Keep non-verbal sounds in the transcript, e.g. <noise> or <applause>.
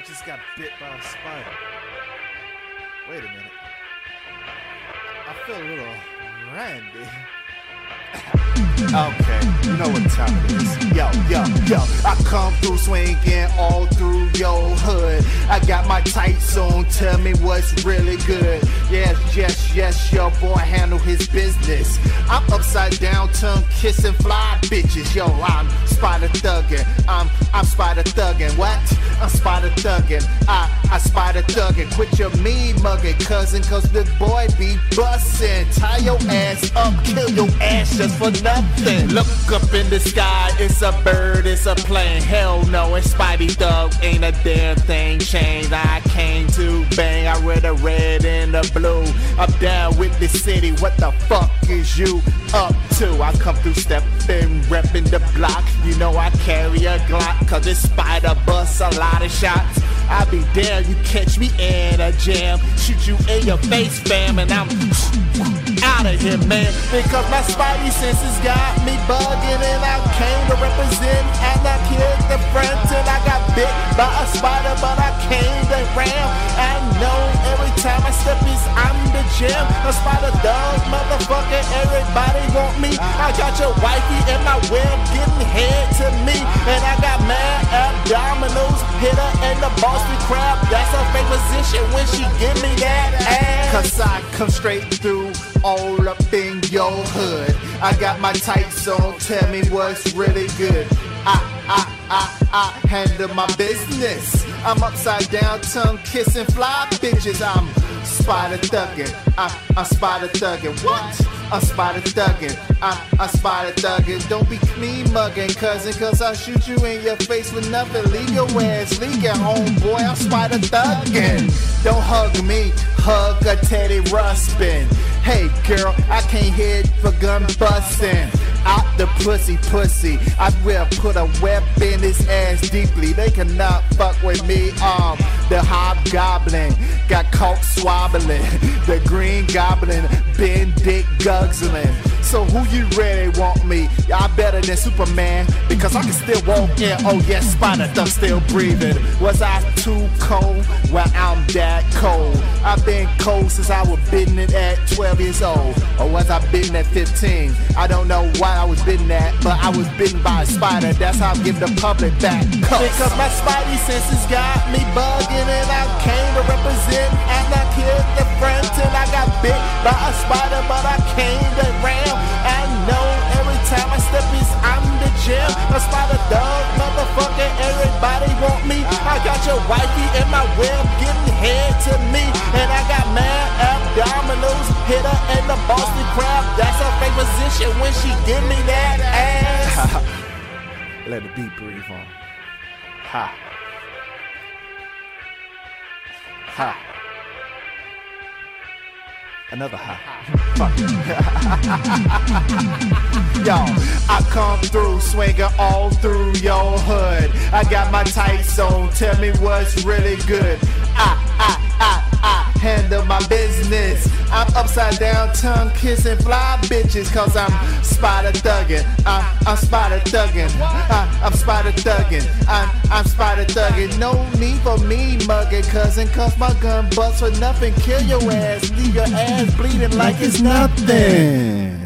I just got bit by a spider. Wait a minute. I feel a little randy. Okay, you know what time it is. Yo, yo, yo. I come through swinging all through your hood. I got my tights on, tell me what's really good. Yes, yes, yes, your boy handle his business. I'm upside down, tongue kissing fly bitches. Yo, I'm spider thuggin'. I'm I'm spider thuggin'. What? I'm spider thuggin'. I I spider thuggin'. Quit your mean mugging, cousin, cause the boy be bussin'. Tie your ass up, kill your ass just for nothing. Look up in the sky, it's a bird, it's a plane. Hell no, it's Spidey Thug, ain't a damn thing changed. I came to bang, I read the red and the blue. I'm down with the city, what the fuck is you up to? I come through stepping, repping the block. You know I carry a Glock, cause this spider busts a lot of shots. I be there, you catch me in a jam, shoot you in your face, fam, and I'm out of here, man. Because my spidey senses got me bugging, and I came to represent, and I killed the friends, and I got bit by a spider, but I came to ram. I know every time I step is I'm the gym. A spider dog, motherfucker, everybody want me. I got your wifey in my web getting head to me, and I got mad abdominals, hit her in the Boston crab. That's her favorite position when she give me that ass. Cause I come straight through all up in your hood. I got my tights on, tell me what's really good. I, I, I, I handle my business. I'm upside down, tongue kissing fly bitches. I'm spider thuggin'. I, I'm spider thuggin'. What? I'm spider thuggin'. I'm, I'm spider thuggin'. Don't be clean muggin', cousin, cause I'll shoot you in your face with nothing. Leave your ass, home, boy. I'm spider thuggin'. Don't hug me, hug a Teddy Ruxpin. Hey girl, I can't hit for gun bustin'. Out the pussy, pussy. I will put a web in his ass deeply. They cannot fuck with me. Um, the hobgoblin got caught swabbling. The green goblin been dick guzzling. So who you really want me? I better than Superman because I can still walk in. Oh yes, spider thug still breathing. Was I too cold? Well, I'm that cold. I've been cold since I was bitten it at 12 years old. Or was I bitten at 15? I don't know why I was bitten at, but I was bitten by a spider. That's how I give the public back. Because my spidey senses got me bugging and I came to represent and I killed the friends and I got bit by a spider, but I came to ram. I know every time I step is I'm the gym. A spider dog, wifey in my web getting head to me. And I got mad abdominals, hit her in the Boston crab. That's her favorite position when she give me that ass. <laughs> Let the beat breathe on. Ha. Ha. Another. Fuck. <laughs> Yo, I come through swinging all through your hood. I got my tights on, tell me what's really good. I, I, I, I handle my business. I'm upside down, tongue kissing fly bitches, cause I'm spider thuggin'. I'm, I'm spider thuggin'. I, I'm spider thuggin'. I'm, I'm spider thuggin'. No need for me mugging, cousin, cause my gun busts for nothing. Kill your ass, leave your ass bleeding like it's nothing.